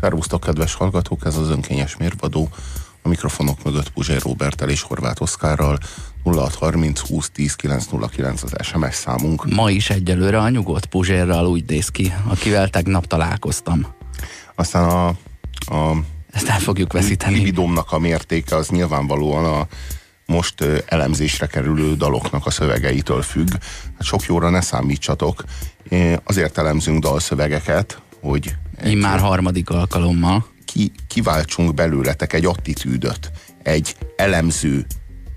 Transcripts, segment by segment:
Szervusztok, kedves hallgatók, ez az önkényes mérvadó. A mikrofonok mögött Puzsér Robertel és Horváth Oszkárral 0630 20 10 909 az SMS számunk. Ma is egyelőre a nyugodt Puzsérral úgy néz ki, akivel tegnap találkoztam. Aztán a, a Ezt el fogjuk veszíteni. libidomnak a mértéke az nyilvánvalóan a most elemzésre kerülő daloknak a szövegeitől függ. Hát sok jóra ne számítsatok. Azért elemzünk dalszövegeket, hogy Immár harmadik alkalommal. ki, kiváltsunk belőletek egy attitűdöt, egy elemző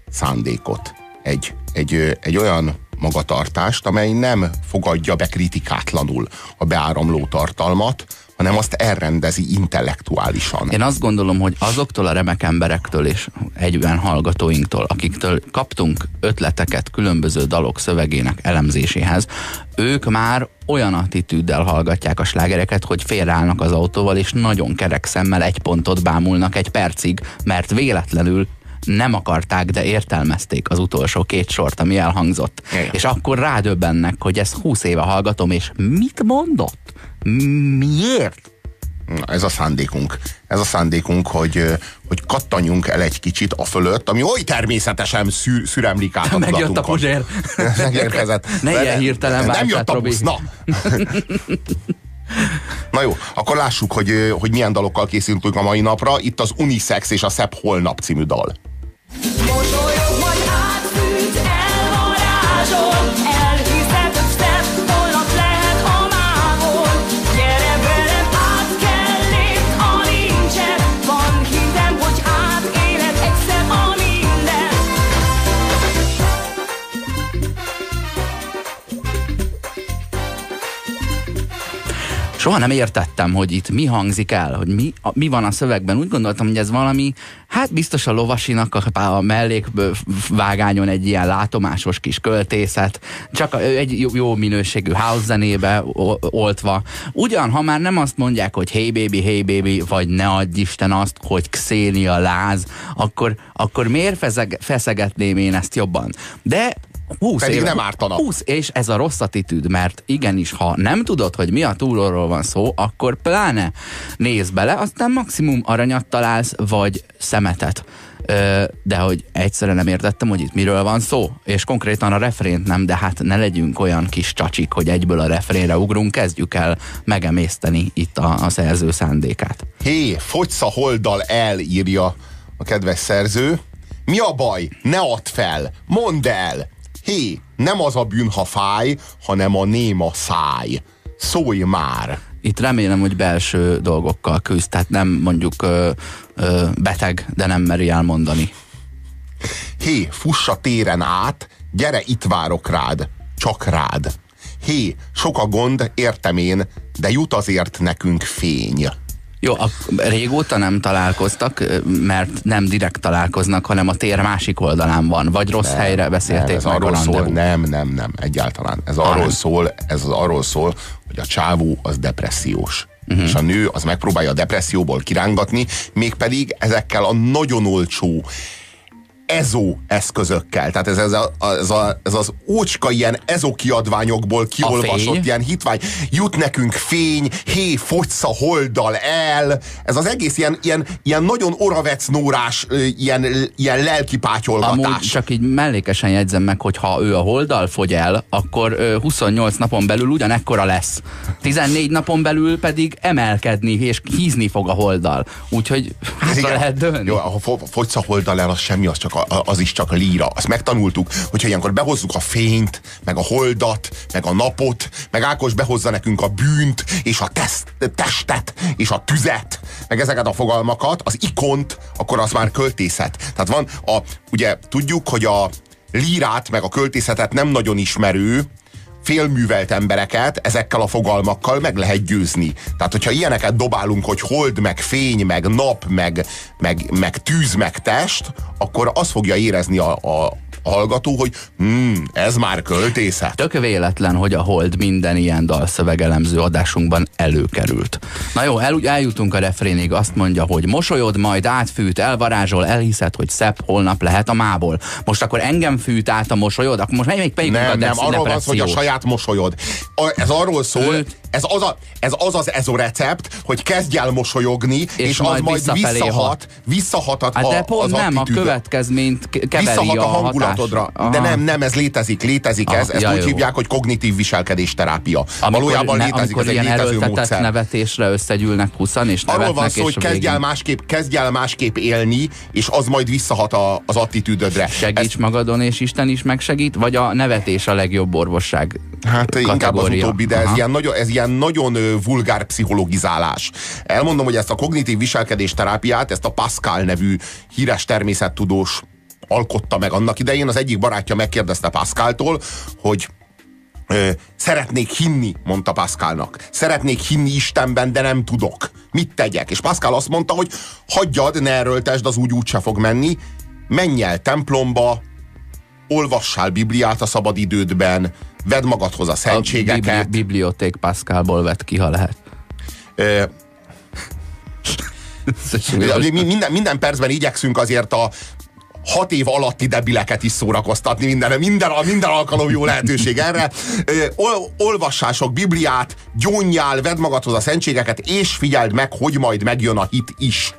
szándékot, egy, egy, egy olyan magatartást, amely nem fogadja be kritikátlanul a beáramló tartalmat, hanem azt elrendezi intellektuálisan. Én azt gondolom, hogy azoktól a remek emberektől és egyben hallgatóinktól, akiktől kaptunk ötleteket különböző dalok szövegének elemzéséhez, ők már olyan attitűddel hallgatják a slágereket, hogy félreállnak az autóval, és nagyon kerek szemmel egy pontot bámulnak egy percig, mert véletlenül nem akarták, de értelmezték az utolsó két sort, ami elhangzott. Igen. És akkor rádöbbennek, hogy ezt húsz éve hallgatom, és mit mondott? Miért? Na, ez a szándékunk. Ez a szándékunk, hogy, hogy kattanjunk el egy kicsit a fölött, ami oly természetesen szűr, szüremlik át a Megjött a. Puzsér. Megérkezett. Ne De ilyen hirtelen Nem jött a busz, na! Na jó, akkor lássuk, hogy, hogy milyen dalokkal készültünk a mai napra. Itt az Unisex és a Szebb Holnap című dal. Soha nem értettem, hogy itt mi hangzik el, hogy mi, a, mi van a szövegben. Úgy gondoltam, hogy ez valami, hát biztos a lovasinak a, a mellékvágányon egy ilyen látomásos kis költészet, csak egy jó, jó minőségű house zenébe oltva. Ugyan, ha már nem azt mondják, hogy hey baby, hey baby, vagy ne adj Isten azt, hogy Xenia láz, akkor, akkor miért fezeg, feszegetném én ezt jobban? De 20 Pedig éve, nem ártana. 20, és ez a rossz attitűd, mert igenis, ha nem tudod, hogy mi a túlóról van szó, akkor pláne nézz bele, aztán maximum aranyat találsz, vagy szemetet. De hogy egyszerűen nem értettem, hogy itt miről van szó, és konkrétan a refrént nem, de hát ne legyünk olyan kis csacsik, hogy egyből a refrénre ugrunk, kezdjük el megemészteni itt a, a szerző szándékát. Hé, fogysz a holdal el, írja a kedves szerző. Mi a baj? Ne add fel! Mondd el! Hé, nem az a bűn, ha fáj, hanem a néma száj. Szólj már! Itt remélem, hogy belső dolgokkal küzd, tehát nem mondjuk ö, ö, beteg, de nem meri elmondani. Hé, fuss a téren át, gyere, itt várok rád. Csak rád. Hé, sok a gond, értem én, de jut azért nekünk fény. Jó, a, régóta nem találkoztak, mert nem direkt találkoznak, hanem a tér másik oldalán van, vagy rossz helyre beszélték nem, ez meg arról szól, nem, nem, nem, egyáltalán. Ez arról nem. szól, ez az arról szól, hogy a csávó az depressziós. Uh-huh. És a nő az megpróbálja a depresszióból kirángatni, mégpedig ezekkel a nagyon olcsó ezó eszközökkel. Tehát ez, ez, a, ez, a, ez az ócska ilyen ezó kiadványokból kiolvasott ilyen hitvány. Jut nekünk fény, hé, fogysz a holdal el. Ez az egész ilyen, ilyen, ilyen nagyon oravecnórás, ö, ilyen, ilyen lelkipátyolgatás. Amúgy csak így mellékesen jegyzem meg, hogy ha ő a holdal fogy el, akkor ö, 28 napon belül ugyanekkora lesz. 14 napon belül pedig emelkedni és hízni fog a holdal. Úgyhogy hát lehet dönni. Jó, ha fo- fogysz a holdal el, az semmi, az, csak a, az is csak líra. Azt megtanultuk, hogyha ilyenkor behozzuk a fényt, meg a holdat, meg a napot, meg Ákos behozza nekünk a bűnt, és a teszt, testet, és a tüzet, meg ezeket a fogalmakat, az ikont, akkor az már költészet. Tehát van a, ugye tudjuk, hogy a lírát, meg a költészetet nem nagyon ismerő, félművelt embereket ezekkel a fogalmakkal meg lehet győzni. Tehát, hogyha ilyeneket dobálunk, hogy hold, meg fény, meg nap, meg, meg, meg tűz, meg test, akkor azt fogja érezni a, a, a hallgató, hogy hmm, ez már költészet. Tök véletlen, hogy a Hold minden ilyen dalszövegelemző adásunkban előkerült. Na jó, el, eljutunk a refrénig, azt mondja, hogy mosolyod, majd átfűt, elvarázsol, elhiszed, hogy szebb holnap lehet a mából. Most akkor engem fűt át a mosolyod, akkor most melyik, melyik a Nem, nem, depsz- arról van hogy a saját mosolyod. A, ez arról szól, Őt ez, az a, ez az az ez a recept, hogy kezdj el mosolyogni, és, és az majd majd visszafelé visszahat, hat. visszahat a, Hát de pont az nem, a attitűdre. következményt ke- keveri Visszahat a hatás. hangulatodra. Aha. De nem, nem, ez létezik, létezik Aha, ez. Ezt ja, úgy jó. hívják, hogy kognitív viselkedésterápia. Amikor, Valójában ne, létezik, ez egy létező módszer. nevetésre összegyűlnek huszan, és Arról van szó, hogy kezdj el, másképp, kezdj el másképp élni, és az majd visszahat a, az attitűdödre. segíts magadon, és Isten is megsegít, vagy a nevetés a legjobb orvosság Hát inkább az kategória? utóbbi, de ez Aha. ilyen, nagyon, ez ilyen nagyon ö, vulgár pszichologizálás. Elmondom, hogy ezt a kognitív viselkedés terápiát, ezt a Pascal nevű híres természettudós alkotta meg annak idején. Az egyik barátja megkérdezte Pascaltól, hogy szeretnék hinni, mondta Pascalnak. Szeretnék hinni Istenben, de nem tudok. Mit tegyek? És Pascal azt mondta, hogy hagyjad, ne erőltesd, az úgy úgyse fog menni. Menj el templomba, olvassál Bibliát a szabadidődben, vedd magadhoz a a szentségeket. bibli- biblioték Pascalból vett ki, ha lehet. Ö, mi- minden, minden percben igyekszünk azért a hat év alatti debileket is szórakoztatni, minden, minden, minden alkalom jó lehetőség erre. Ol, olvassál sok Bibliát, gyónjál, vedd magadhoz a szentségeket, és figyeld meg, hogy majd megjön a hit is.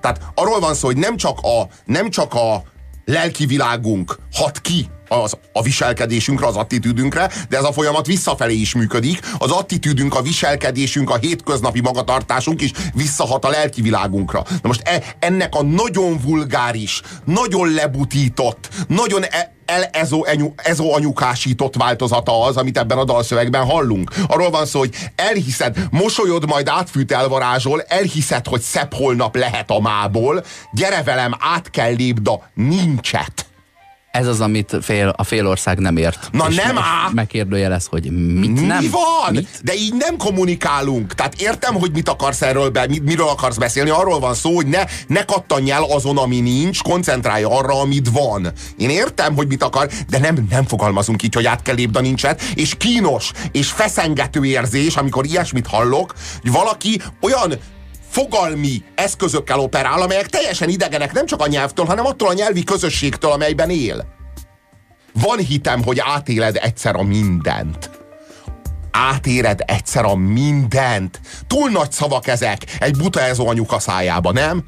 Tehát arról van szó, hogy nem csak a, nem csak a lelki világunk hat ki az, a viselkedésünkre, az attitűdünkre, de ez a folyamat visszafelé is működik. Az attitűdünk, a viselkedésünk, a hétköznapi magatartásunk is visszahat a lelki világunkra. Na most e, ennek a nagyon vulgáris, nagyon lebutított, nagyon e, el ezo, enyu, ezo anyukásított változata az, amit ebben a dalszövegben hallunk. Arról van szó, hogy elhiszed, mosolyod majd átfűt elvarázsol, elhiszed, hogy szebb holnap lehet a mából, gyere velem, át kell lépd a nincset. Ez az, amit fél, a félország nem ért. Na és nem á! Megkérdőjelez, hogy mit nem. Mi van? Mit? De így nem kommunikálunk. Tehát értem, hogy mit akarsz erről, be, mit, miről akarsz beszélni. Arról van szó, hogy ne, ne kattanj el azon, ami nincs, koncentrálj arra, amit van. Én értem, hogy mit akar, de nem, nem fogalmazunk így, hogy át kell lépd a nincset. És kínos, és feszengető érzés, amikor ilyesmit hallok, hogy valaki olyan fogalmi eszközökkel operál, amelyek teljesen idegenek nem csak a nyelvtől, hanem attól a nyelvi közösségtől, amelyben él. Van hitem, hogy átéled egyszer a mindent. Átéred egyszer a mindent. Túl nagy szavak ezek egy buta ezó anyuka szájába, nem?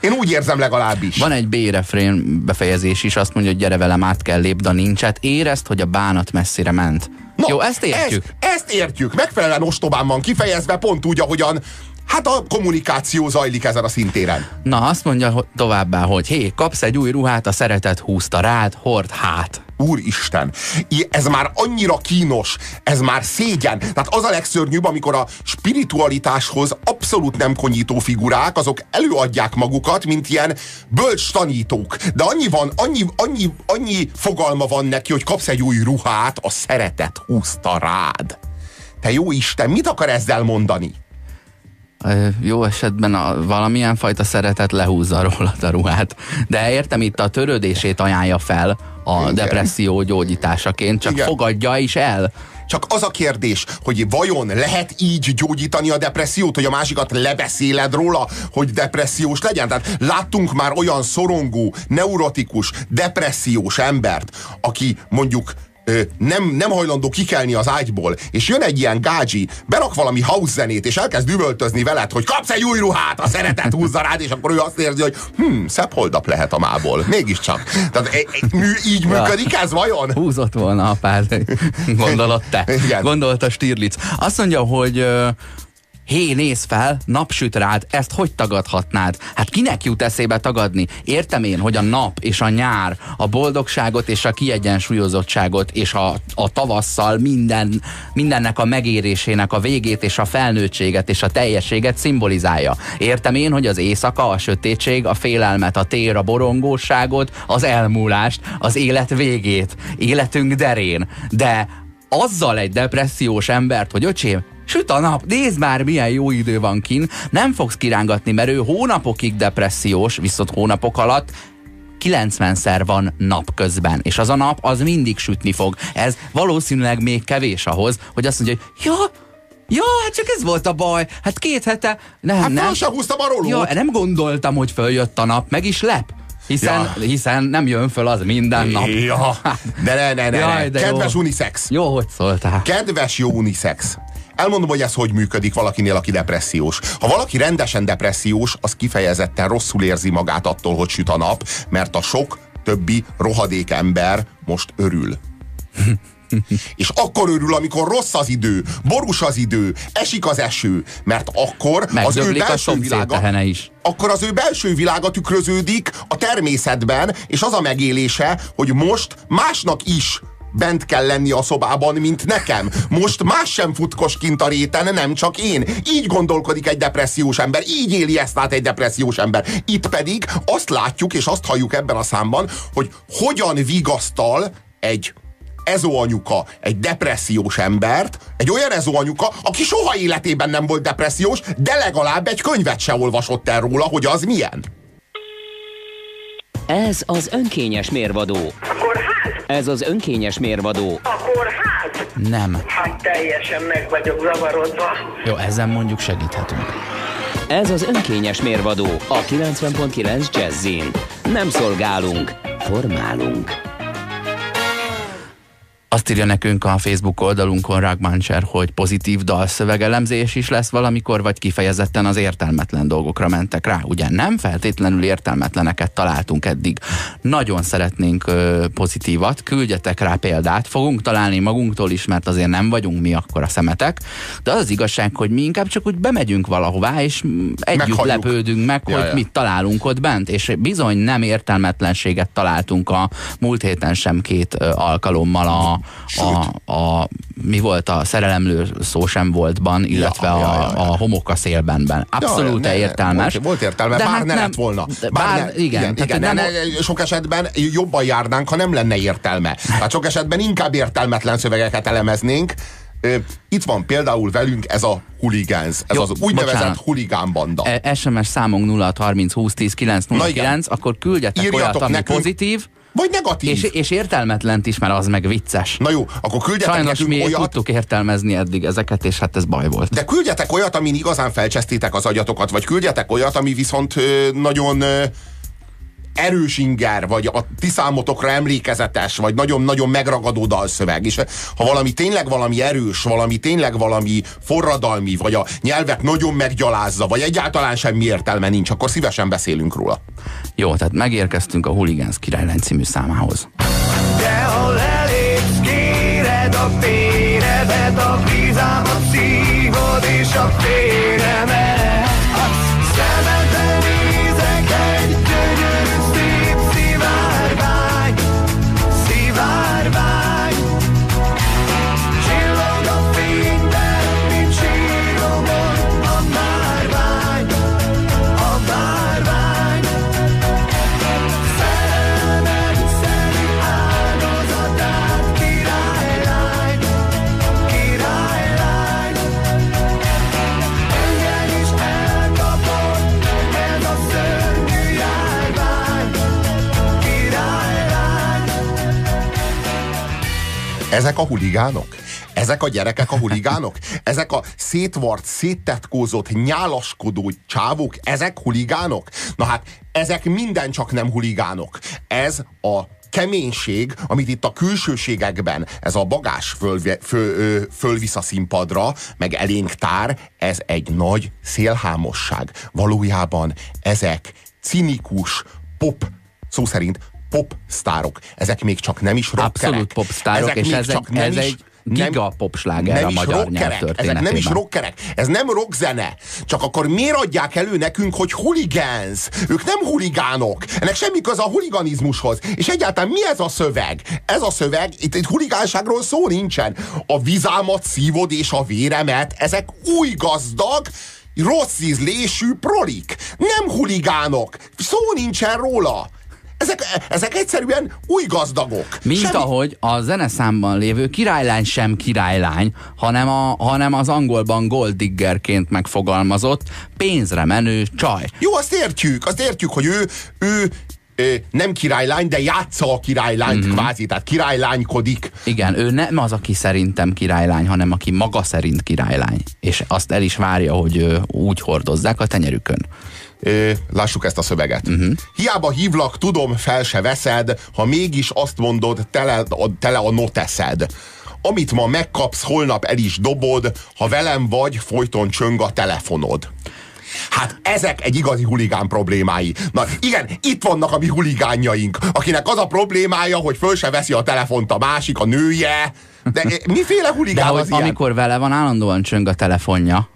Én úgy érzem legalábbis. Van egy B-refrén befejezés is, azt mondja, hogy gyere velem, át kell lépd a nincset. Érezd, hogy a bánat messzire ment. Na, Jó, ezt értjük. Ezt, ezt értjük. Megfelelően ostobán van kifejezve, pont úgy, ahogyan hát a kommunikáció zajlik ezen a szintéren. Na, azt mondja hogy továbbá, hogy hé, kapsz egy új ruhát, a szeretet húzta rád, hord hát. Úristen, ez már annyira kínos, ez már szégyen. Tehát az a legszörnyűbb, amikor a spiritualitáshoz abszolút nem konyító figurák, azok előadják magukat, mint ilyen bölcs tanítók. De annyi van, annyi, annyi, annyi fogalma van neki, hogy kapsz egy új ruhát, a szeretet húzta rád. Te jó Isten, mit akar ezzel mondani? Jó esetben a, valamilyen fajta szeretet lehúzza rólad a ruhát. De értem, itt a törődését ajánlja fel a Igen. depresszió gyógyításaként, csak Igen. fogadja is el. Csak az a kérdés, hogy vajon lehet így gyógyítani a depressziót, hogy a másikat lebeszéled róla, hogy depressziós legyen? Tehát láttunk már olyan szorongó, neurotikus, depressziós embert, aki mondjuk nem, nem hajlandó kikelni az ágyból, és jön egy ilyen gágyi, berak valami house zenét, és elkezd üvöltözni veled, hogy kapsz egy új ruhát, a szeretet húzza rád, és akkor ő azt érzi, hogy hm, szebb holdap lehet a mából. Mégiscsak. Tehát e, e, mű, így működik ez vajon? Húzott volna apád, gondolod te. Igen. Gondolta Stirlitz. Azt mondja, hogy Hé, nézz fel, napsüt rád, ezt hogy tagadhatnád? Hát kinek jut eszébe tagadni? Értem én, hogy a nap és a nyár, a boldogságot és a kiegyensúlyozottságot és a, a tavasszal minden, mindennek a megérésének a végét és a felnőttséget és a teljességet szimbolizálja. Értem én, hogy az éjszaka, a sötétség, a félelmet, a tér, a borongóságot, az elmúlást, az élet végét, életünk derén. De azzal egy depressziós embert, hogy öcsém, süt a nap, nézd már, milyen jó idő van kin, nem fogsz kirángatni, mert ő hónapokig depressziós, viszont hónapok alatt 90-szer van nap közben, és az a nap az mindig sütni fog. Ez valószínűleg még kevés ahhoz, hogy azt mondja, hogy ja, ja, hát csak ez volt a baj, hát két hete, nem, Hát nem. sem húztam a rolót. Ja, nem gondoltam, hogy följött a nap, meg is lep. Hiszen, Ja. hiszen nem jön föl az minden nap. Ja. De ne, ne, ne, Jaj, de Kedves jó. unisex. Jó, hogy szóltál. Kedves jó unisex. Elmondom, hogy ez hogy működik valakinél, aki depressziós. Ha valaki rendesen depressziós, az kifejezetten rosszul érzi magát attól, hogy süt a nap, mert a sok többi rohadék ember most örül. És akkor örül, amikor rossz az idő, borús az idő, esik az eső, mert akkor az ő belső világa, is. akkor az ő belső világa tükröződik a természetben, és az a megélése, hogy most másnak is bent kell lenni a szobában, mint nekem. Most más sem futkos kint a réten, nem csak én. Így gondolkodik egy depressziós ember, így éli ezt át egy depressziós ember. Itt pedig azt látjuk, és azt halljuk ebben a számban, hogy hogyan vigasztal egy ezóanyuka egy depressziós embert, egy olyan ezóanyuka, aki soha életében nem volt depressziós, de legalább egy könyvet se olvasott el róla, hogy az milyen. Ez az önkényes mérvadó. Ez az önkényes mérvadó. akkor hát. Nem. Hát teljesen meg vagyok zavarodva. Jó, ezen mondjuk segíthetünk. Ez az önkényes mérvadó a 90.9 Jazzin. Nem szolgálunk, formálunk. Azt írja nekünk a Facebook oldalunkon Ragmancher, hogy pozitív dalszövegelemzés is lesz valamikor, vagy kifejezetten az értelmetlen dolgokra mentek rá. Ugye nem feltétlenül értelmetleneket találtunk eddig. Nagyon szeretnénk ö, pozitívat, küldjetek rá példát, fogunk találni magunktól is, mert azért nem vagyunk mi akkor a szemetek, de az az igazság, hogy mi inkább csak úgy bemegyünk valahová, és együtt Meghalljuk. lepődünk meg, Ja, hogy ja. mit találunk ott bent, és bizony nem értelmetlenséget találtunk a múlt héten sem két ö, alkalommal a, a, a mi volt a szerelemlő szó sem voltban, illetve Ja, a, ja, ja, ja. a a szélbenben. Abszolút Ja, ne, értelmes. Volt, volt értelme, de bár hát ne nem- lett volna. Bár, Bár, ne, igen, igen, igen nem, ne, sok esetben jobban járnánk, ha nem lenne értelme. Hát sok esetben inkább értelmetlen szövegeket elemeznénk. Itt van például velünk ez a huligánz, ez Jó, az úgynevezett bocsánat. huligánbanda. E- SMS számunk 0 30 20 10 9 Na 09, akkor küldjetek Írjatok olyat, ami nekünk. pozitív, Vagy negatív. és, és értelmetlent is, mert az meg vicces. Na jó, akkor küldjetek Sajnos nekünk mi olyat, tudtuk értelmezni eddig ezeket, és hát ez baj volt. de küldjetek olyat, amin igazán felcsesztétek az agyatokat, vagy küldjetek olyat, ami viszont ö, nagyon ö, erős inger, vagy a ti számotokra emlékezetes, vagy nagyon-nagyon megragadó dalszöveg. És ha valami tényleg valami erős, valami tényleg valami forradalmi, vagy a nyelvet nagyon meggyalázza, vagy egyáltalán semmi értelme nincs, akkor szívesen beszélünk róla. Jó, tehát megérkeztünk a Hooligans királylány című számához. De ha lelépsz, kéred a téredet, a vízámat szívod és a féremet. Ezek a huligánok? Ezek a gyerekek a huligánok? Ezek a szétvart, széttetkózott, nyálaskodó csávók? Ezek huligánok? Na hát, ezek minden csak nem huligánok. Ez a keménység, amit itt a külsőségekben ez a bagás föl, föl, fölvisz a színpadra, meg elénk tár, ez egy nagy szélhámosság. Valójában ezek cinikus, pop, szó szerint popstárok. Ezek még csak nem is rockerek. Abszolút popstárok, és még ez egy- ez egy giga popsláger nem a is magyar rockerek, nyelv ezek nem is rockerek, ez nem rockzene. Csak akkor miért adják elő nekünk, hogy huligánz? Ők nem huligánok. Ennek semmi köze a huliganizmushoz. És egyáltalán mi ez a szöveg? Ez a szöveg, itt egy huligánságról szó nincsen. A vizámat, szívod és a véremet, ezek új gazdag, rossz ízlésű prolik. Nem huligánok. Szó nincsen róla. Ezek, ezek egyszerűen új gazdagok. Mint Semmi- ahogy a zeneszámban lévő királylány sem királylány, hanem, a, hanem az angolban gold diggerként megfogalmazott pénzre menő csaj. Jó, azt értjük, azt értjük, hogy ő, ő, nem királylány, de játsza a királylányt Mhm. mm-hmm. kvázi, tehát királylánykodik. Igen, ő nem az, aki szerintem királylány, hanem aki maga szerint királylány. És azt el is várja, hogy úgy hordozzák a tenyerükön. Ö, lássuk ezt a szöveget. Uh-huh. Hiába hívlak, tudom, fel se veszed, ha mégis azt mondod, tele, a, tele a noteszed. amit ma megkapsz, holnap el is dobod, ha velem vagy, folyton csöng a telefonod. Hát ezek egy igazi huligán problémái. Na igen, itt vannak a mi huligánjaink, akinek az a problémája, hogy föl se veszi a telefont a másik, a nője. De miféle De huligán hogy az ilyen? amikor vele van, állandóan csöng a telefonja.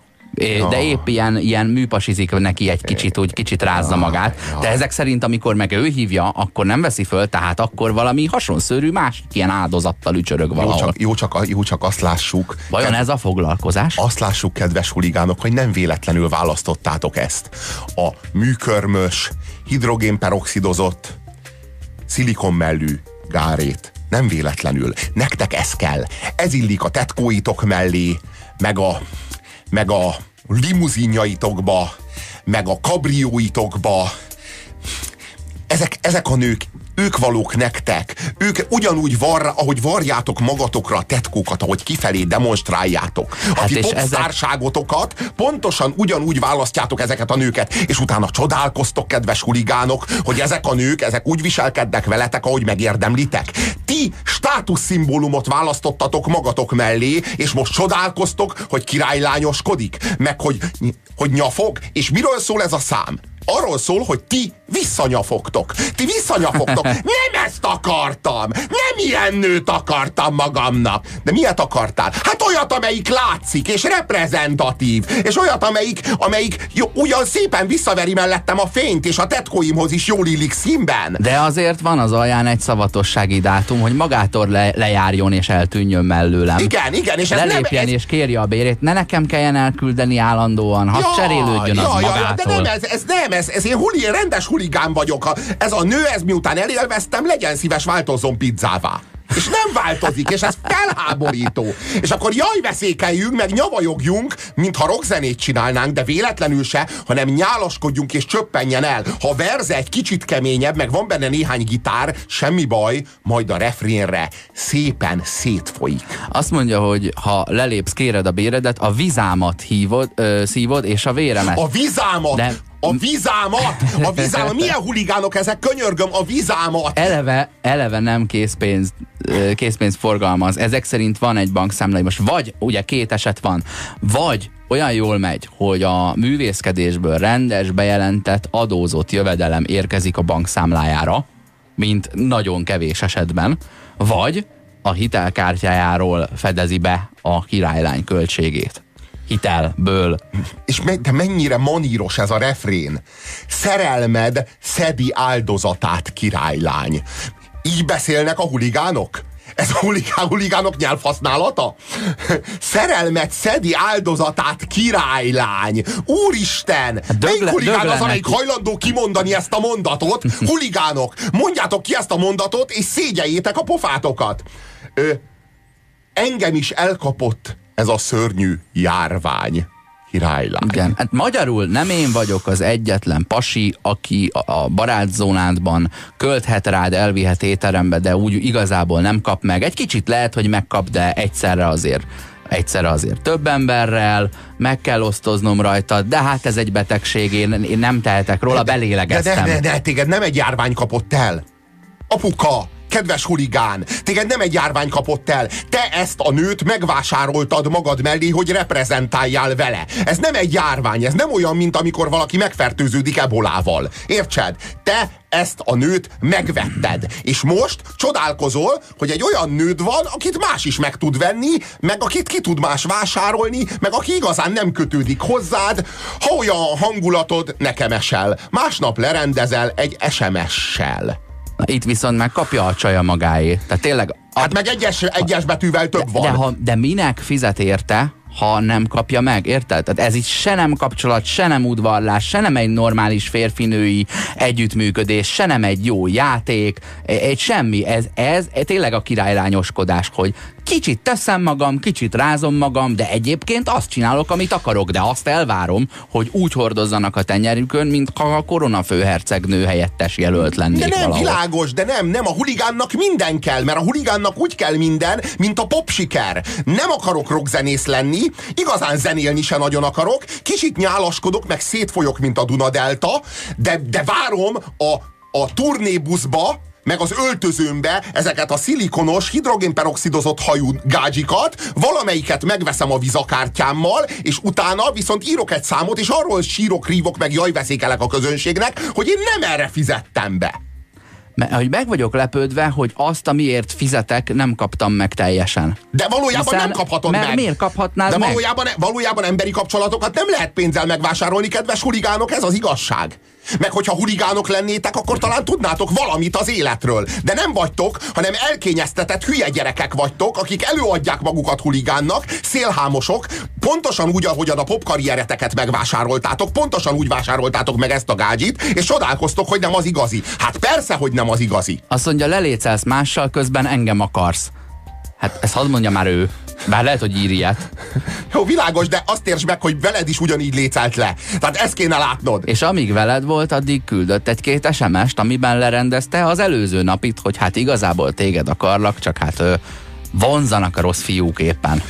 De épp ilyen, ilyen műpasizik neki egy kicsit, úgy kicsit rázza magát. De ezek szerint, amikor meg ő hívja, akkor nem veszi föl, tehát akkor valami hasonszörű másik ilyen áldozattal ücsörög Jó valahol. csak, jó, csak, jó csak azt lássuk, Vajon ez a foglalkozás? azt lássuk, kedves huligánok, hogy nem véletlenül választottátok ezt. A műkörmös, hidrogénperoxidozott, szilikonmellű gárét. Nem véletlenül. Nektek ez kell. Ez illik a tetkóitok mellé, meg a, meg a limuzinjaitokba, meg a kabrióitokba. Ezek, ezek a nők, ők valók nektek. Ők ugyanúgy var, ahogy varjátok magatokra a tetkókat, ahogy kifelé demonstráljátok. A Hát ti és ezek- pontosan ugyanúgy választjátok ezeket a nőket, és utána csodálkoztok, kedves huligánok, hogy ezek a nők, ezek úgy viselkednek veletek, ahogy megérdemlitek. Ti státuszszimbólumot választottatok magatok mellé, és most csodálkoztok, hogy királylányoskodik, meg hogy, hogy nyafog, és miről szól ez a szám? Arról szól, hogy ti visszanyafogtok. Ti visszanyafogtok. Nem ezt akartam. Nem ilyen nőt akartam magamnak. De miért akartál? Hát olyat, amelyik látszik, és reprezentatív. És olyat, amelyik, amelyik jó, ugyan szépen visszaveri mellettem a fényt, és a tetkóimhoz is jól illik színben. De azért van az alján egy szavatossági dátum, hogy magától le, lejárjon és eltűnjön mellőlem. Igen, igen, és ez nem... Ez, és kérje a bérét, ne nekem kelljen elküldeni állandóan, ha cserélődjön az ja, ja, magától. de nem, ez, ez nem, ez, ez én huli, rendes huligán vagyok. Ez a nő, ez miután elélveztem, legyen szíves, változzon pizzává. És nem változik, és ez felháborító. És akkor jaj, veszékeljünk, meg nyavajogjunk, mintha rockzenét csinálnánk, de véletlenül se, hanem nyálaskodjunk és csöppenjen el. Ha verze egy kicsit keményebb, meg van benne néhány gitár, semmi baj, majd a refrénre szépen szétfolyik. Azt mondja, hogy ha lelépsz, kéred a béredet, a vizámat hívod, ö, szívod, és a véremet. A vizámat! De- A vizámat! A vizámat! Milyen huligánok ezek? Könyörgöm, a vizámat! eleve, eleve nem készpénz, készpénz forgalmaz. Ezek szerint van egy bankszámlai. Most vagy, ugye két eset van, vagy olyan jól megy, hogy a művészkedésből rendes, bejelentett, adózott jövedelem érkezik a bankszámlájára, mint nagyon kevés esetben, vagy a hitelkártyájáról fedezi be a királylány költségét. Hitelből. És me, de mennyire maníros ez a refrén. Szerelmed szedi áldozatát, királylány. Így beszélnek a huligánok? Ez a huligán, huligánok nyelvhasználata? Szerelmet szedi áldozatát, királylány. Úristen! Hát dög Melyik huligán az, amelyik hajlandó kimondani ezt a mondatot? Huligánok, mondjátok ki ezt a mondatot, és szégyeljétek a pofátokat. Ö, engem is elkapott ez a szörnyű járvány. Királylány. Igen, hát magyarul nem én vagyok az egyetlen pasi, aki a- a barátzónádban költhet rád, elvihet étterembe, de úgy igazából nem kap meg. Egy kicsit lehet, hogy megkap, de egyszerre azért egyszerre azért több emberrel, meg kell osztoznom rajta, de hát ez egy betegség, én, én nem tehetek róla, De, belélegeztem. de, de, de, téged nem egy járvány kapott el. Apuka, kedves huligán, téged nem egy járvány kapott el. Te ezt a nőt megvásároltad magad mellé, hogy reprezentáljál vele. Ez nem egy járvány, ez nem olyan, mint amikor valaki megfertőződik ebolával. Értsed? Te ezt a nőt megvetted. És most csodálkozol, hogy egy olyan nőd van, akit más is meg tud venni, meg akit ki tud más vásárolni, meg aki igazán nem kötődik hozzád. Ha olyan hangulatod, nekem esel. Másnap lerendezel egy SMS-sel. Na, Itt viszont megkapja a csaja magáét. Tehát tényleg Hát meg egyes, egyes betűvel több van. De, ha, de minek fizet érte, ha nem kapja meg, érted? Tehát ez itt se nem kapcsolat, se nem udvarlás, se nem egy normális férfinői együttműködés, se nem egy jó játék, e- egy semmi. Ez, ez tényleg a királylányoskodás, hogy kicsit teszem magam, kicsit rázom magam, de egyébként azt csinálok, amit akarok, de azt elvárom, hogy úgy hordozzanak a tenyerükön, mint ha a koronafőhercegnő helyettes jelölt lennék De nem, valahol. világos, de nem, nem, a huligánnak minden kell, mert a huligánnak úgy kell minden, mint a popsiker. Nem akarok rockzenész lenni, igazán zenélni se nagyon akarok, kicsit nyálaskodok, meg szétfolyok, mint a Dunadelta, de, de várom a, a turnébuszba, meg az öltözőmbe ezeket a szilikonos, hidrogénperoxidozott hajú gágyikat, valamelyiket megveszem a vizakártyámmal, és utána viszont írok egy számot, és arról sírok, rívok, meg jajveszékelek a közönségnek, hogy én nem erre fizettem be. Mert hogy meg vagyok lepődve, hogy azt, amiért fizetek, nem kaptam meg teljesen. De valójában Hiszen- nem kaphatod mert meg. miért kaphatnád De meg? valójában, valójában emberi kapcsolatokat nem lehet pénzzel megvásárolni, kedves huligánok, ez az igazság. Meg hogyha huligánok lennétek, akkor talán tudnátok valamit az életről. De nem vagytok, hanem elkényeztetett hülye gyerekek vagytok, akik előadják magukat huligánnak, szélhámosok, pontosan úgy, ahogyan a popkarriereteket megvásároltátok, pontosan úgy vásároltátok meg ezt a gágyit, és csodálkoztok, hogy nem az igazi. Hát persze, hogy nem az igazi. Azt mondja, lelécelsz mással, közben engem akarsz. Hát ezt hadd mondja már ő. Bár lehet, hogy ír ilyet. Jó, világos, de azt értsd meg, hogy veled is ugyanígy lécelt le. Tehát ezt kéne látnod. És amíg veled volt, addig küldött egy-két SMS-t, amiben lerendezte az előző napit, hogy hát igazából téged akarlak, csak hát ö, vonzanak a rossz fiúk éppen.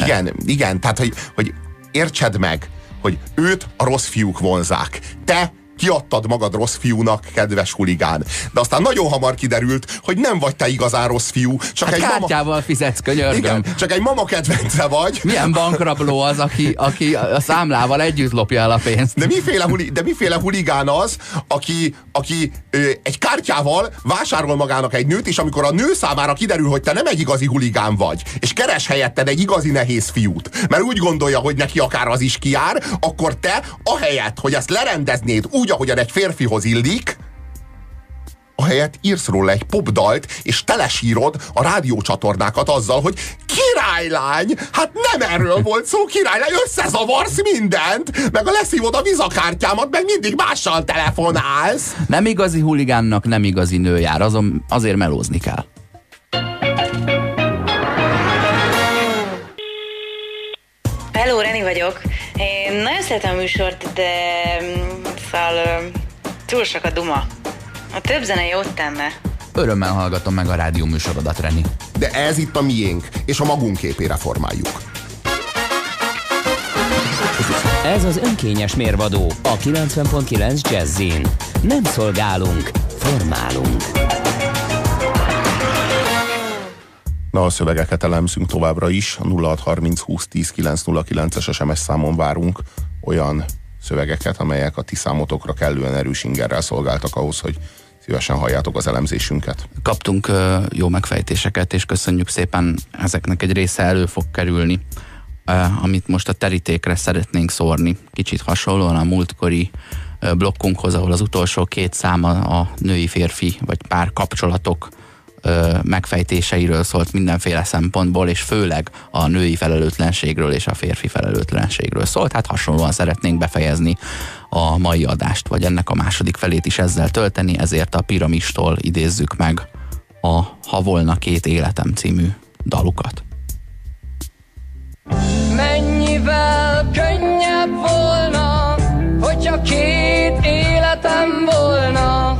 Igen, igen, tehát hogy, hogy értsed meg, hogy őt a rossz fiúk vonzák. Te kiadtad magad rossz fiúnak, kedves huligán. De aztán nagyon hamar kiderült, hogy nem vagy te igazán rossz fiú, csak Hát egy mama... kártyával fizetsz, könyörgöm. Igen, csak egy mama kedvence vagy. Milyen bankrabló az, aki, aki a számlával együtt lopja el a pénzt? De miféle, huli, de miféle huligán az, aki, aki ö, egy kártyával vásárol magának egy nőt, és amikor a nő számára kiderül, hogy te nem egy igazi huligán vagy, és keres helyetted egy igazi nehéz fiút, mert úgy gondolja, hogy neki akár az is kijár, akkor te ahelyett, hogy ezt lerendeznéd úgy, ahogyan egy férfihoz illik, ahelyett írsz róla egy popdalt, és telesírod a rádiócsatornákat azzal, hogy királylány, hát nem erről volt szó, királylány, összezavarsz mindent, meg a leszívod a vizakártyámat, meg mindig mással telefonálsz. Nem igazi huligánnak nem igazi nő jár, azon, azért melózni kell. Hello, Reni vagyok. Én nagyon szeretem a műsort, de mm, szóval túl sok a duma. A több zene jót tenne. Örömmel hallgatom meg a rádió műsorodat, Reni. De ez itt a miénk, és a magunk képére formáljuk. Ez az önkényes mérvadó a 90.9 Jazzin. Nem szolgálunk, formálunk. Na, a szövegeket elemzünk továbbra is. A 0630 20 10 909-es SMS számon várunk olyan szövegeket, amelyek a ti számotokra kellően erős ingerrel szolgáltak ahhoz, hogy szívesen halljátok az elemzésünket. Kaptunk jó megfejtéseket, és köszönjük szépen, ezeknek egy része elő fog kerülni, amit most a terítékre szeretnénk szórni. Kicsit hasonlóan a múltkori blokkunkhoz, ahol az utolsó két száma a női-férfi vagy pár kapcsolatok megfejtéseiről szólt mindenféle szempontból, és főleg a női felelőtlenségről és a férfi felelőtlenségről szólt. Hát hasonlóan szeretnénk befejezni a mai adást, vagy ennek a második felét is ezzel tölteni, ezért a Piramistól idézzük meg a Ha volna két életem című dalukat. Mennyivel könnyebb volna, hogyha két életem volna.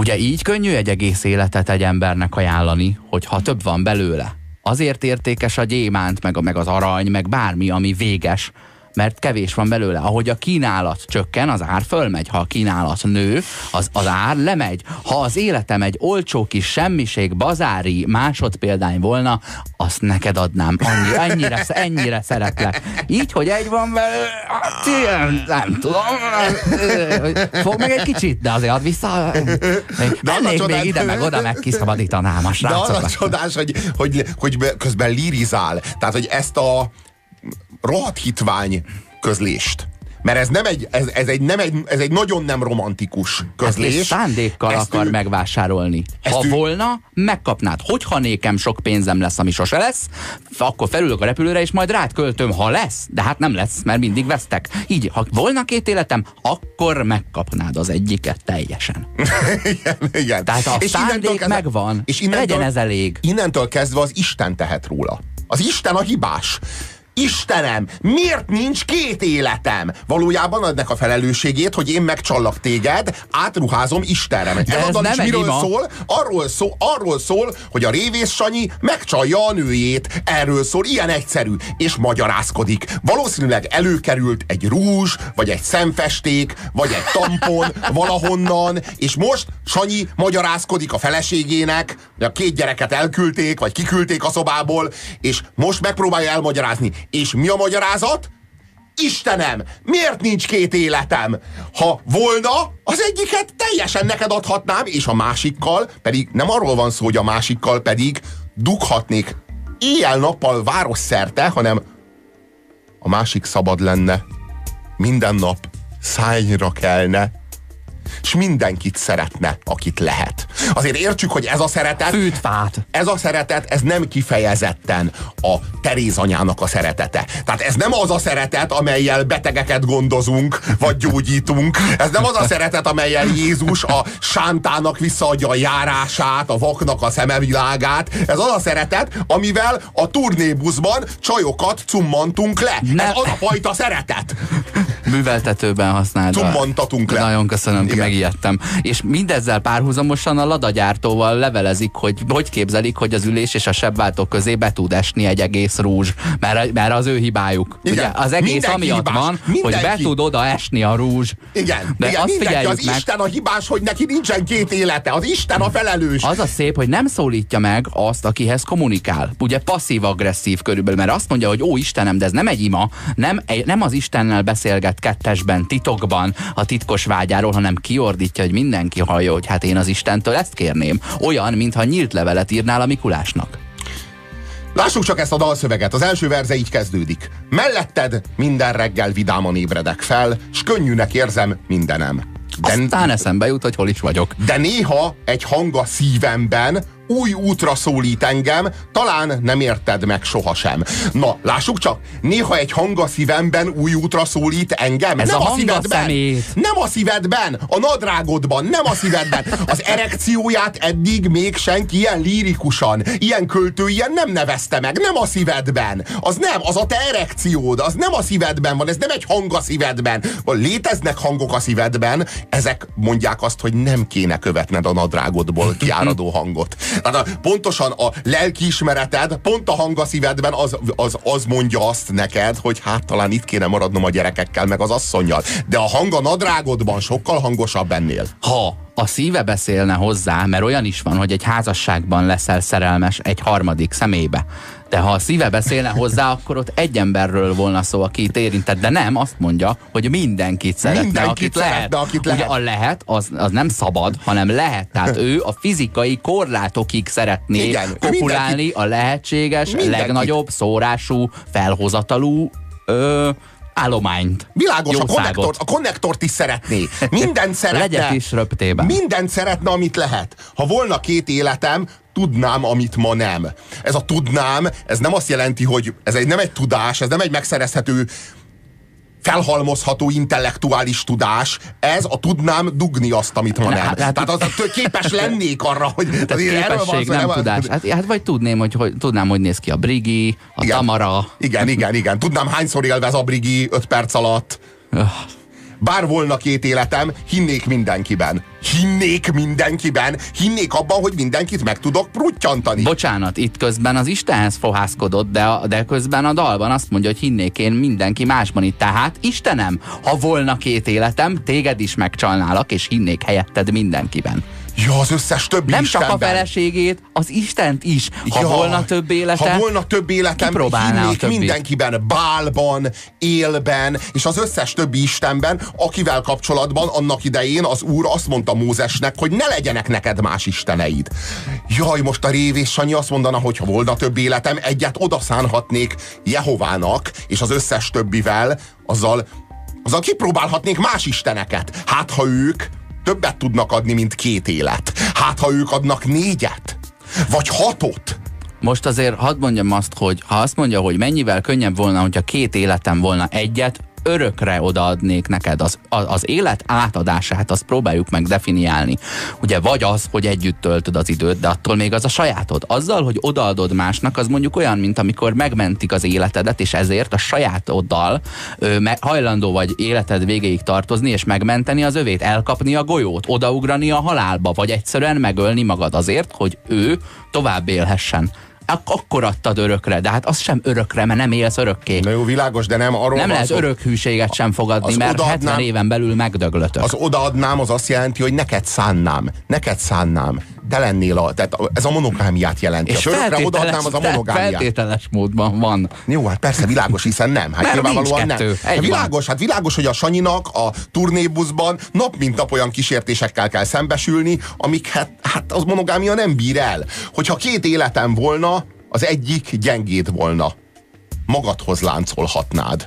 Ugye így könnyű egy egész életet egy embernek ajánlani, hogyha több van belőle. Azért értékes a gyémánt, meg, a, meg az arany, meg bármi, ami véges, mert kevés van belőle. Ahogy a kínálat csökken, az ár fölmegy. Ha a kínálat nő, az, az ár lemegy. Ha az életem egy olcsó kis semmiség, bazári másodpéldány volna, azt neked adnám. Annyi, ennyire, ennyire szeretlek. Így, hogy egy van belőle, hát ilyen, nem tudom. Fog meg egy kicsit, de azért add vissza. Még, De mennék csodát- még ide, meg oda, meg kiszabadítanám a De az a srácokat. csodás, hogy, hogy, hogy be- közben lirizál. Tehát, hogy ezt a rohadt hitvány közlést, mert ez nem egy, ez, ez egy, nem egy, ez egy nagyon nem romantikus közlés. És szándékkal Ezt akar ő- megvásárolni. Ha ő- volna, megkapnád. Hogyha nékem sok pénzem lesz, ami sose lesz, akkor felülök a repülőre, és majd rád költöm, ha lesz. De hát nem lesz, mert mindig vesztek. Így, ha volna két életem, akkor megkapnád az egyiket teljesen. igen, igen. Tehát a És innentől szándék megvan. Legyen ez elég. Innentől kezdve az Isten tehet róla. Az Isten a hibás. Istenem, miért nincs két életem? Valójában adnak a felelősségét, hogy én megcsallak téged, átruházom Istenre. De ez ez nem is miről ima. szól? Arról szól, arról szól, hogy a révész Sanyi megcsalja a nőjét. Erről szól, ilyen egyszerű, és magyarázkodik. Valószínűleg előkerült egy rúzs, vagy egy szemfesték, vagy egy tampon valahonnan, és most Sanyi magyarázkodik a feleségének, a két gyereket elküldték, vagy kiküldték a szobából, és most megpróbálja elmagyarázni. És mi a magyarázat? Istenem, miért nincs két életem? Ha volna, az egyiket teljesen neked adhatnám, és a másikkal pedig nem arról van szó, hogy a másikkal pedig dughatnék éjjel-nappal városszerte, hanem a másik szabad lenne. Minden nap szányra kelne, és mindenkit szeretne, akit lehet. Azért értsük, hogy ez a szeretet... Fűtfát. Ez a szeretet, ez nem kifejezetten a Teréz anyának a szeretete. Tehát ez nem az a szeretet, amelyel betegeket gondozunk, vagy gyógyítunk. Ez nem az a szeretet, amelyel Jézus a sántának visszaadja a járását, a vaknak a szemevilágát. Ez az a szeretet, amivel a turnébuszban csajokat cummantunk le. Ne- Ez az a fajta szeretet. műveltetőben használva. Cummantatunk le. Nagyon köszönöm, Igen. Megijedtem. És mindezzel párhuzamosan a ladagyártóval levelezik, hogy hogy képzelik, hogy az ülés és a sebváltó közé be tud esni egy egész rúzs. Mert, mert az ő hibájuk. Igen. Ugye, az egész Mindenki amiatt hibás. van, hogy be Mindenki. tud oda esni a rúzs. Igen, De igen azt mindenki, az meg, Isten a hibás, hogy neki nincsen két élete. Az Isten a felelős. Az a szép, hogy nem szólítja meg azt, akihez kommunikál. Ugye passzív-agresszív körülbelül, mert azt mondja, hogy ó Istenem, de ez nem egy ima, nem, nem az Istennel beszélget kettesben, titokban a titkos vágyáról, hanem kiordítja, hogy mindenki hallja, hogy hát én az Istentől ezt kérném. Olyan, mintha nyílt levelet írnál a Mikulásnak. Lássuk csak ezt a dalszöveget. Az első verze így kezdődik. Melletted minden reggel vidáman ébredek fel, s könnyűnek érzem mindenem. De, Aztán eszembe jut, hogy hol is vagyok. de néha egy hang a szívemben új útra szólít engem, talán nem érted meg sohasem. Na, lássuk csak, néha egy hang a szívemben új útra szólít engem. Ez nem a a szívedben. szemét. Nem a szívedben, a nadrágodban, nem a szívedben. Az erekcióját eddig még senki ilyen lírikusan, ilyen költő, ilyen nem nevezte meg. Nem a szívedben. Az nem, az a te erekciód, az nem a szívedben van, ez nem egy hang a szívedben. Léteznek hangok a szívedben, ezek mondják azt, hogy nem kéne követned a nadrágodból kiáradó hangot. Tehát a, pontosan a lelkiismereted, pont a hang a szívedben az, az, az mondja azt neked, hogy hát talán itt kéne maradnom a gyerekekkel, meg az asszonynal. De a hang a nadrágodban sokkal hangosabb ennél. Ha a szíve beszélne hozzá, mert olyan is van, hogy egy házasságban leszel szerelmes egy harmadik személybe. De ha a szíve beszélne hozzá, akkor ott egy emberről volna szó, aki itt érintett, de nem, azt mondja, hogy mindenkit szeretne, Mindenkit akit szeretne, lehet. akit Ugye lehet. a lehet, az, az nem szabad, hanem lehet. Tehát ő a fizikai korlátokig szeretné Igen, kopulálni a lehetséges, Mindenkit. legnagyobb szórású, felhozatalú ö, állományt. Világos, a konnektort, a konnektort is szeretné. Mindent szeretne. Legyek is röptében. Mindent szeretne, amit lehet. Ha volna két életem, tudnám, amit ma nem. Ez a tudnám, ez nem azt jelenti, hogy ez egy, nem egy tudás, ez nem egy megszerezhető felhalmozható intellektuális tudás, ez a tudnám dugni azt, amit ma Ne, nem. hát- hát- Tehát az, az képes lennék arra, hogy Tehát van képesség, szó, nem a- tudás. Hát, hát vagy tudném, hogy, hogy tudnám, hogy néz ki a Brigi, a Igen. Tamara. Igen, igen, igen. Tudnám, hányszor élvez a Brigi öt perc alatt. Bár volna két életem, hinnék mindenkiben. Hinnék mindenkiben, hinnék abban, hogy mindenkit meg tudok pruttyantani. Bocsánat, itt közben az Istenhez fohászkodott, de, a, de közben a dalban azt mondja, hogy hinnék én mindenki másban itt. Tehát Istenem, ha volna két életem, téged is megcsalnálak, és hinnék helyetted mindenkiben. Ja, az összes többi Nem Istenben. csak a feleségét, az Istent is. Ha volna több élete, Ha volna több életem, hinnék mindenkiben, bálban, élben, és az összes többi Istenben, akivel kapcsolatban annak idején az Úr azt mondta Mózesnek, hogy ne legyenek neked más isteneid. Jaj, most a révés Sanyi azt mondana, hogy ha volna több életem, egyet odaszánhatnék Jehovának, és az összes többivel, azzal, azzal kipróbálhatnék más isteneket. Hát, ha ők többet tudnak adni, mint két élet. Hát, ha ők adnak négyet, vagy hatot. Most azért hadd mondjam azt, hogy ha azt mondja, hogy mennyivel könnyebb volna, hogyha két életem volna egyet, örökre odaadnék neked az, az, élet átadását, azt próbáljuk meg definiálni. Ugye vagy az, hogy együtt töltöd az időt, de attól még az a sajátod. Azzal, hogy odaadod másnak, az mondjuk olyan, mint amikor megmentik az életedet, és ezért a sajátoddal ö, hajlandó vagy életed végéig tartozni, és megmenteni az övét, elkapni a golyót, odaugrani a halálba, vagy egyszerűen megölni magad azért, hogy ő tovább élhessen. Ak- akkor adtad örökre, de hát az sem örökre, mert nem élsz örökké. Na jó, világos, de nem arról Nem lehet szó. örök hűséget sem fogadni, mert odaadnám- 70 éven belül megdöglötök. Az odaadnám, az azt jelenti, hogy neked szánnám. Neked szánnám. Te lennél a... Tehát ez a monogámiát jelenti. és örökre odaadnám, az a monogámiát. feltételes módban van. Jó, hát persze világos, hiszen nem. Hát Mert nyilvánvalóan nem. kettő, Hát világos, hát világos, hogy a Sanyinak a turnébuszban nap mint nap olyan kísértésekkel kell szembesülni, amik hát, hát az monogámia nem bír el. Hogyha két életem volna, az egyik gyengéd volna. Magadhoz láncolhatnád.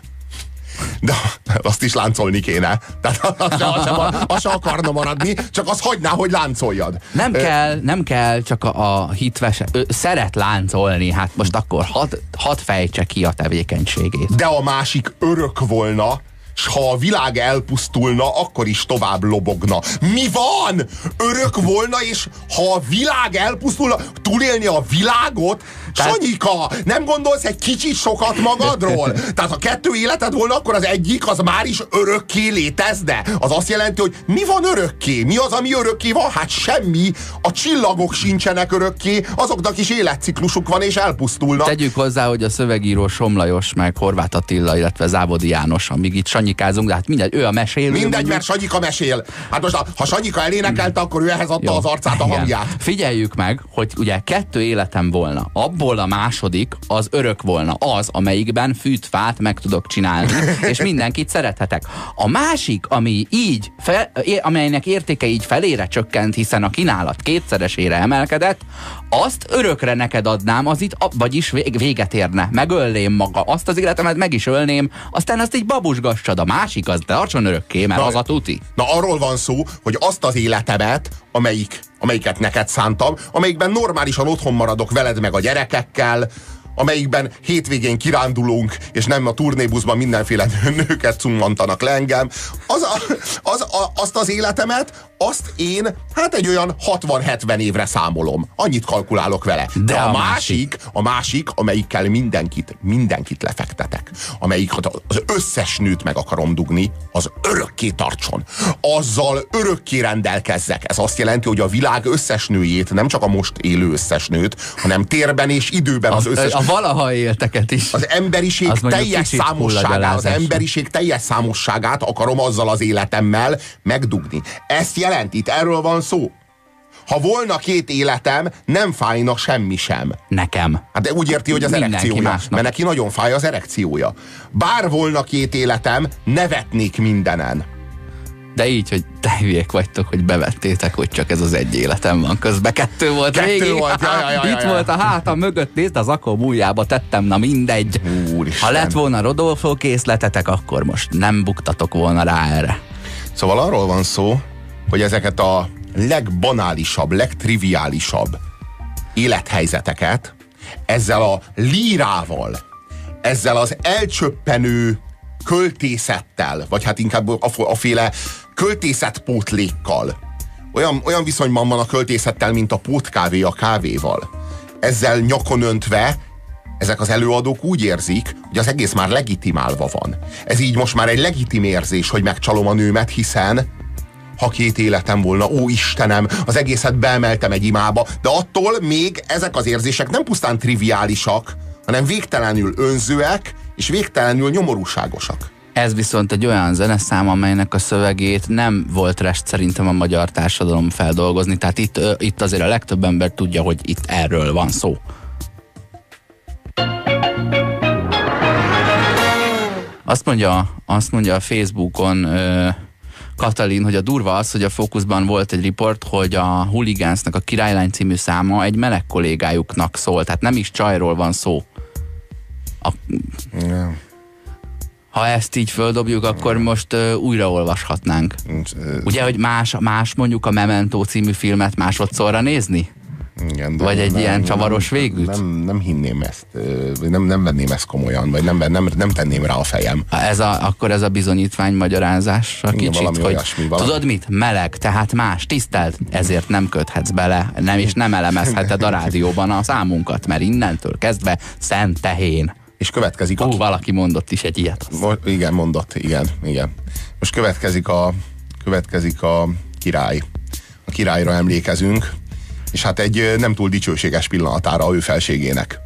De azt is láncolni kéne. Tehát az se, az, se, az se akarna maradni, csak az hagyná, hogy láncoljad. Nem Ö, kell, nem kell csak a, a hitves, ő szeret láncolni, hát most akkor hadd had fejtse ki a tevékenységét. de a másik örök volna, s ha a világ elpusztulna, akkor is tovább lobogna. Mi van? Örök volna, és ha a világ elpusztulna, túlélni a világot? Tehát- Sanyika, nem gondolsz egy kicsit sokat magadról? Tehát ha kettő életed volna, akkor az egyik az már is örökké létezne. Az azt jelenti, hogy mi van örökké? Mi az, ami örökké van? Hát semmi. A csillagok sincsenek örökké, azoknak is életciklusuk van, és elpusztulnak. Tegyük hozzá, hogy a szövegíró Somlajos, meg Horváth Attila, illetve Závodi János, amíg itt sanyikázunk, de hát mindegy, ő a mesélő. Mindegy, mondjuk. mert Sanyika mesél. Hát most, ha- Sanyika elénekelte, akkor ő ehhez adta Jó. az arcát, a Igen. hangját. Figyeljük meg, hogy ugye kettő életem volna. Abból a második az örök volna. Az, amelyikben fűtfát meg tudok csinálni, és mindenkit szerethetek. A másik, ami így, fel, amelynek értéke így felére csökkent, hiszen a kínálat kétszeresére emelkedett, azt örökre neked adnám, az itt, vagyis vég- véget érne. Megölném maga. Azt az életemet meg is ölném, aztán azt így babusgassad. A másik az tartson örökké, mert Na, az a tuti. Na arról van szó, hogy azt az életemet, amelyik, amelyiket neked szántam, amelyikben normálisan otthon maradok veled meg a gyerekekkel, amelyikben hétvégén kirándulunk, és nem a turnébuszban mindenféle nőket cummantanak le engem, az a, az a, azt az életemet, azt én hát egy olyan 60-70 évre számolom. Annyit kalkulálok vele. De, De a, a másik, a másik, amelyikkel mindenkit, mindenkit lefektetek, amelyik az összes nőt meg akarom dugni, az örökké tartson. Azzal örökké rendelkezzek. Ez azt jelenti, hogy a világ összes nőjét, nem csak a most élő összes nőt, hanem térben és időben az, Az, összes a valaha élteket is. az emberiség Az teljes számosságát, az emberiség teljes számosságát akarom azzal az életemmel megdugni. Ezt jelent, itt erről van szó. Ha volna két életem, nem fájna semmi sem. Nekem. Hát de úgy érti, hogy az Mindenki erekciója. másnak. Mert neki nagyon fáj az erekciója. Bár volna két életem, nevetnék mindenen. De így, hogy te hülyék vagytok, hogy bevettétek, hogy csak ez az egy életem van. Közben kettő volt Kettő végig. volt, ja, ja, ja, Itt ja. volt a hátam mögött, nézd, az akkor múljába tettem, na mindegy. Úristen. Ha lett volna Rodolfo készletetek, akkor most nem buktatok volna rá erre. Szóval arról van szó, hogy ezeket a legbanálisabb, legtriviálisabb élethelyzeteket ezzel a lírával, ezzel az elcsöppenő költészettel, vagy hát inkább a, a féle költészetpótlékkal, olyan, olyan viszonyban van a költészettel, mint a pótkávé a kávéval. Ezzel nyakon öntve ezek az előadók úgy érzik, hogy az egész már legitimálva van. Ez így most már egy legitim érzés, hogy megcsalom a nőmet, hiszen ha két életem volna, ó Istenem, az egészet beemeltem egy imába, de attól még ezek az érzések nem pusztán triviálisak, hanem végtelenül önzőek, és végtelenül nyomorúságosak. Ez viszont egy olyan zeneszám, amelynek a szövegét nem volt rest szerintem a magyar társadalom feldolgozni. Tehát itt, itt azért a legtöbb ember tudja, hogy itt erről van szó. Azt mondja, azt mondja a Facebookon Katalin, hogy a durva az, hogy a fókuszban volt egy riport, hogy a Hooligans-nak a Királylány című száma egy meleg kollégájuknak szól, tehát nem is csajról van szó. A... Ha ezt így földobjuk, akkor most uh, újraolvashatnánk. Ugye, hogy más, más mondjuk a Memento című filmet másodszorra nézni? Igen, Vagy egy ilyen csavaros végűt? Nem, nem hinném ezt, nem, nem venném ezt komolyan, vagy nem, nem, nem tenném rá a fejem. Ez a, akkor ez a bizonyítvány magyarázás a kicsit, valami hogy olyasmi, valami. tudod mit? Meleg, tehát más, tisztelt, ezért nem köthetsz bele, nem is nem elemezheted a rádióban a számunkat, mert innentől kezdve szent tehén. És következik a Ó, valaki mondott is egy ilyet. Mo- igen, mondott, igen, igen. Most következik a, következik a király. A királyra emlékezünk, és hát egy nem túl dicsőséges pillanatára ő felségének.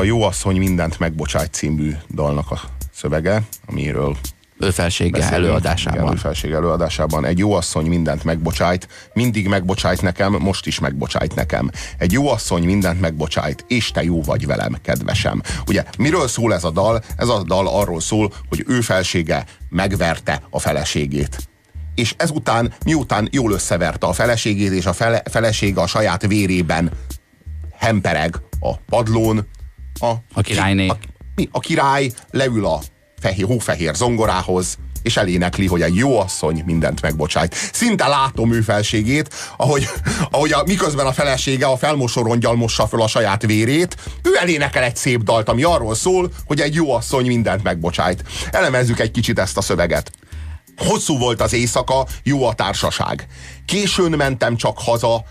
A Jó asszony mindent megbocsájt című dalnak a szövege, amiről Ő felsége beszélünk. Igen, előadásában. ő felség előadásában. Egy jó asszony mindent megbocsájt, mindig megbocsájt nekem, most is megbocsájt nekem. Egy jó asszony mindent megbocsájt, és te jó vagy velem, kedvesem. Ugye, miről szól ez a dal? Ez a dal arról szól, hogy ő felsége megverte a feleségét. És ezután, miután jól összeverte a feleségét, és a fele, felesége a saját vérében hempereg a padlón, a, A királyné. A, mi? a király leül a fehér, hófehér zongorához, és elénekli, hogy egy jó asszony mindent megbocsájt. Szinte látom ő felségét, ahogy, ahogy a, miközben a felesége a felmosorongyal mossa föl a saját vérét, ő elénekel egy szép dalt, ami arról szól, hogy egy jó asszony mindent megbocsájt. Elemezzük egy kicsit ezt a szöveget. Hosszú volt az éjszaka, jó a társaság. Későn mentem csak haza,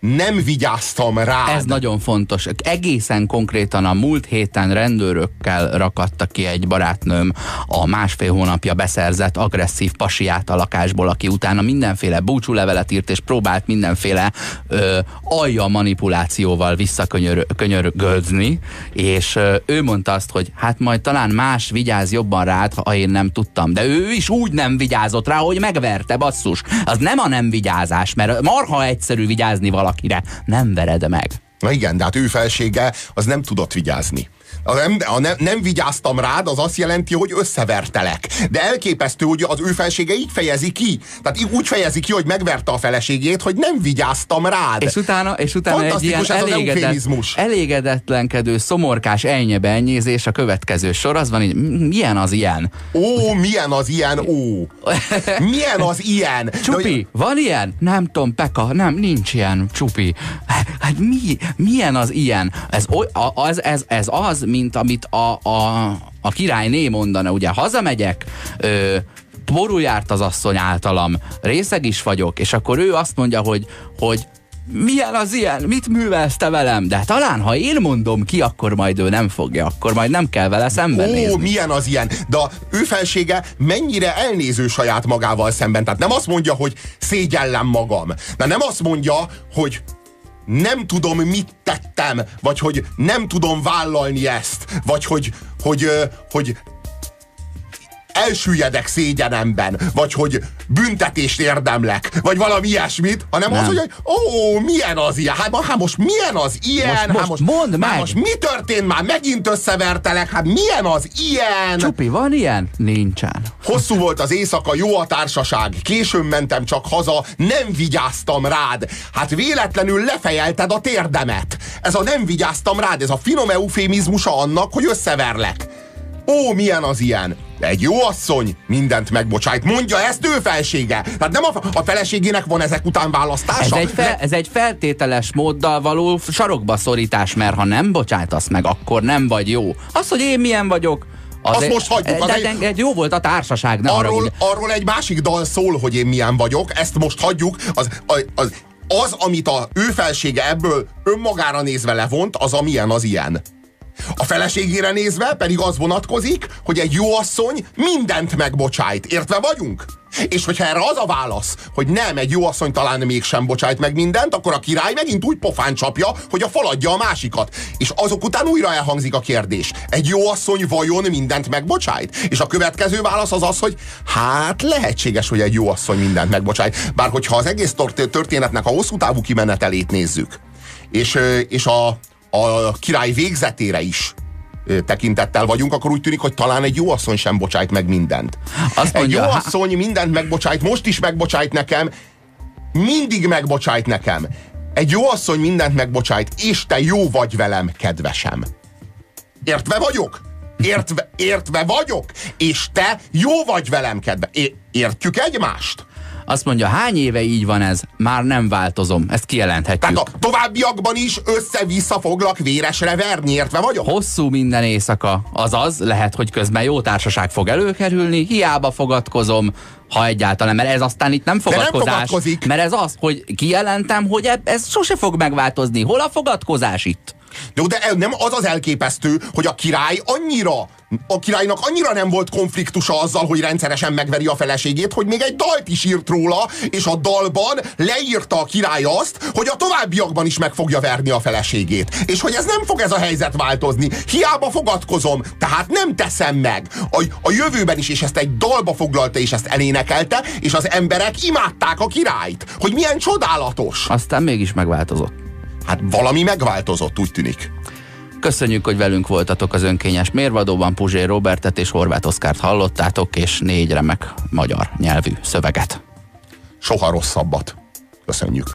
nem vigyáztam rá. Ez nagyon fontos. Egészen konkrétan a múlt héten rendőrökkel rakadta ki egy barátnőm a másfél hónapja beszerzett agresszív pasiát a lakásból, aki utána mindenféle búcsúlevelet írt, és próbált mindenféle ö, alja manipulációval visszakönyörgözni, és ö, ő mondta azt, hogy hát majd talán más vigyáz jobban rád, ha én nem tudtam. De ő is úgy nem vigyázott rá, hogy megverte, basszus. Az nem a nem vigyázás, mert marha egyszerű vigyázni valakire. Nem vered meg. Na igen, de hát ő felsége az nem tudott vigyázni. A nem, a nem, nem vigyáztam rád, az azt jelenti, hogy összevertelek. De elképesztő, hogy az ő felsége így fejezi ki. Tehát így úgy fejezi ki, hogy megverte a feleségét, hogy nem vigyáztam rád. És utána, és utána egy ilyen elégedett, elégedetlenkedő, szomorkás ennyebenyézés a következő sor, az van így, "M- milyen az ilyen? Ó, milyen az ilyen, ó. Milyen az ilyen. De Csupi, van ilyen? Nem tudom, Peka, nem, nincs ilyen, Csupi. Hát mi, milyen az ilyen? Ez, oly, az, ez, ez az, mint amit a, a, a királyné mondana, ugye hazamegyek, ö, borul járt az asszony általam, részeg is vagyok, és akkor ő azt mondja, hogy, hogy milyen az ilyen, mit művelsz te velem? De talán, ha én mondom ki, akkor majd ő nem fogja, akkor majd nem kell vele Ó, szembenézni. milyen az ilyen. De a ő felsége mennyire elnéző saját magával szemben. Tehát nem azt mondja, hogy szégyellem magam. De nem azt mondja, hogy nem tudom, mit tettem, vagy hogy nem tudom vállalni ezt, vagy hogy, hogy, hogy elsüllyedek szégyenemben, vagy hogy büntetést érdemlek, vagy valami ilyesmit, hanem az, Nem. hogy ó, milyen az ilyen? Hát, hát most milyen az ilyen? Most- hát most most, mondd hát meg! most mi történt már? Megint összevertelek? Hát milyen az ilyen? Csupi, van ilyen? Nincsen. Hosszú volt az éjszaka, jó a társaság, későn mentem csak haza, nem vigyáztam rád. Hát véletlenül lefejelted a térdemet. Ez a nem vigyáztam rád, ez a finom eufémizmusa annak, hogy összeverlek. Ó, milyen az ilyen? Egy jó asszony mindent megbocsájt. Mondja ezt ő felsége. Tehát nem a, a feleségének van ezek után választása. Ez egy, fel, ez egy feltételes móddal való sarokba szorítás, mert ha nem bocsájtasz meg, akkor nem vagy jó. Az, hogy én milyen vagyok, az Azt egy, most hagyjuk, az De, egy- de, jó volt a társaság, ne arról, haragudj. arról egy másik dal szól, hogy én milyen vagyok, ezt most hagyjuk. Az, az, az, az amit a ő felsége ebből önmagára nézve levont, az a milyen az ilyen. A feleségére nézve pedig az vonatkozik, hogy egy jó asszony mindent megbocsájt. Értve vagyunk? És hogyha erre az a válasz, hogy nem, egy jó asszony talán mégsem bocsájt meg mindent, akkor a király megint úgy pofán csapja, hogy a faladja a másikat. És azok után újra elhangzik a kérdés. Egy jó asszony vajon mindent megbocsájt? És a következő válasz az az, hogy hát lehetséges, hogy egy jó asszony mindent megbocsájt. Bár hogyha az egész történetnek a hosszú távú kimenetelét nézzük, és, és a, a király végzetére is tekintettel vagyunk, akkor úgy tűnik, hogy talán egy jó asszony sem bocsájt meg mindent. Azt Egy mondja, jó há- asszony mindent megbocsájt, most is megbocsájt nekem, mindig megbocsájt nekem. Egy jó asszony mindent megbocsájt, és te jó vagy velem, kedvesem. Értve vagyok? Értve, értve vagyok? És te jó vagy velem, kedve. É- értjük egymást? Azt mondja, hány éve így van ez? Már nem változom. Ezt kijelenthetjük. Tehát a továbbiakban is össze-vissza foglak véresre verni, értve vagyok? Hosszú minden éjszaka, azaz lehet, hogy közben jó társaság fog előkerülni, hiába fogadkozom, ha egyáltalán, mert ez aztán itt nem nem fogadkozás. fogadkozik. mert ez az, hogy kijelentem, hogy ez sose fog megváltozni. Hol a fogadkozás itt? De, de nem az az elképesztő, hogy a király annyira, a királynak annyira nem volt konfliktusa azzal, hogy rendszeresen megveri a feleségét, hogy még egy dalt is írt róla, és a dalban leírta a király azt, hogy a továbbiakban is meg fogja verni a feleségét. És hogy ez nem fog ez a helyzet változni. Hiába fogadkozom, tehát nem teszem meg. A, a jövőben is, és ezt egy dalba foglalta, és ezt elénekelte, és az emberek imádták a királyt. Hogy milyen csodálatos. Aztán mégis megváltozott. Hát valami megváltozott, úgy tűnik. Köszönjük, hogy velünk voltatok az önkényes mérvadóban. Puzsér Robertet és Horváth Oszkárt hallottátok, és négy remek magyar nyelvű szöveget. Soha rosszabbat. Köszönjük.